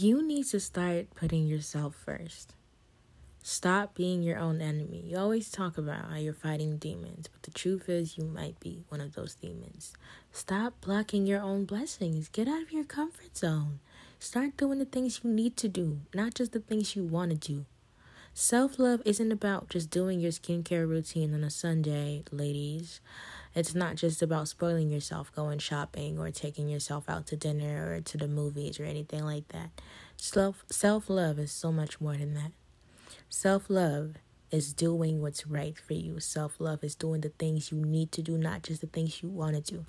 you need to start putting yourself first. Stop being your own enemy. You always talk about how you're fighting demons, but the truth is, you might be one of those demons. Stop blocking your own blessings. Get out of your comfort zone. Start doing the things you need to do, not just the things you want to do. Self love isn't about just doing your skincare routine on a Sunday, ladies. It's not just about spoiling yourself, going shopping, or taking yourself out to dinner or to the movies or anything like that. Self self love is so much more than that. Self love is doing what's right for you. Self love is doing the things you need to do, not just the things you want to do.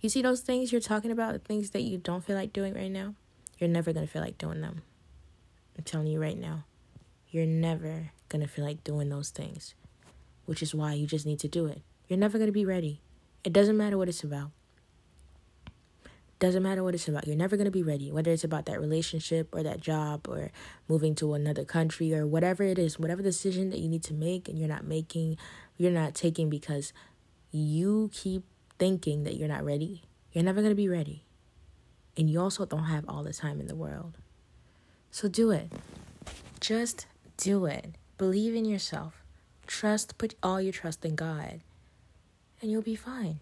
You see those things you're talking about, the things that you don't feel like doing right now? You're never going to feel like doing them. I'm telling you right now. You're never going to feel like doing those things, which is why you just need to do it. You're never going to be ready. It doesn't matter what it's about. Doesn't matter what it's about. You're never going to be ready, whether it's about that relationship or that job or moving to another country or whatever it is, whatever decision that you need to make and you're not making, you're not taking because you keep thinking that you're not ready. You're never going to be ready. And you also don't have all the time in the world. So do it. Just do it. Believe in yourself. Trust, put all your trust in God, and you'll be fine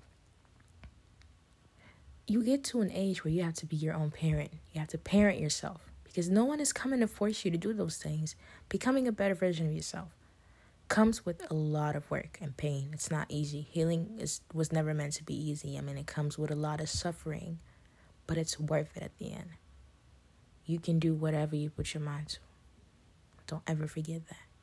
you get to an age where you have to be your own parent. You have to parent yourself because no one is coming to force you to do those things. Becoming a better version of yourself comes with a lot of work and pain. It's not easy. Healing is was never meant to be easy. I mean, it comes with a lot of suffering, but it's worth it at the end. You can do whatever you put your mind to. Don't ever forget that.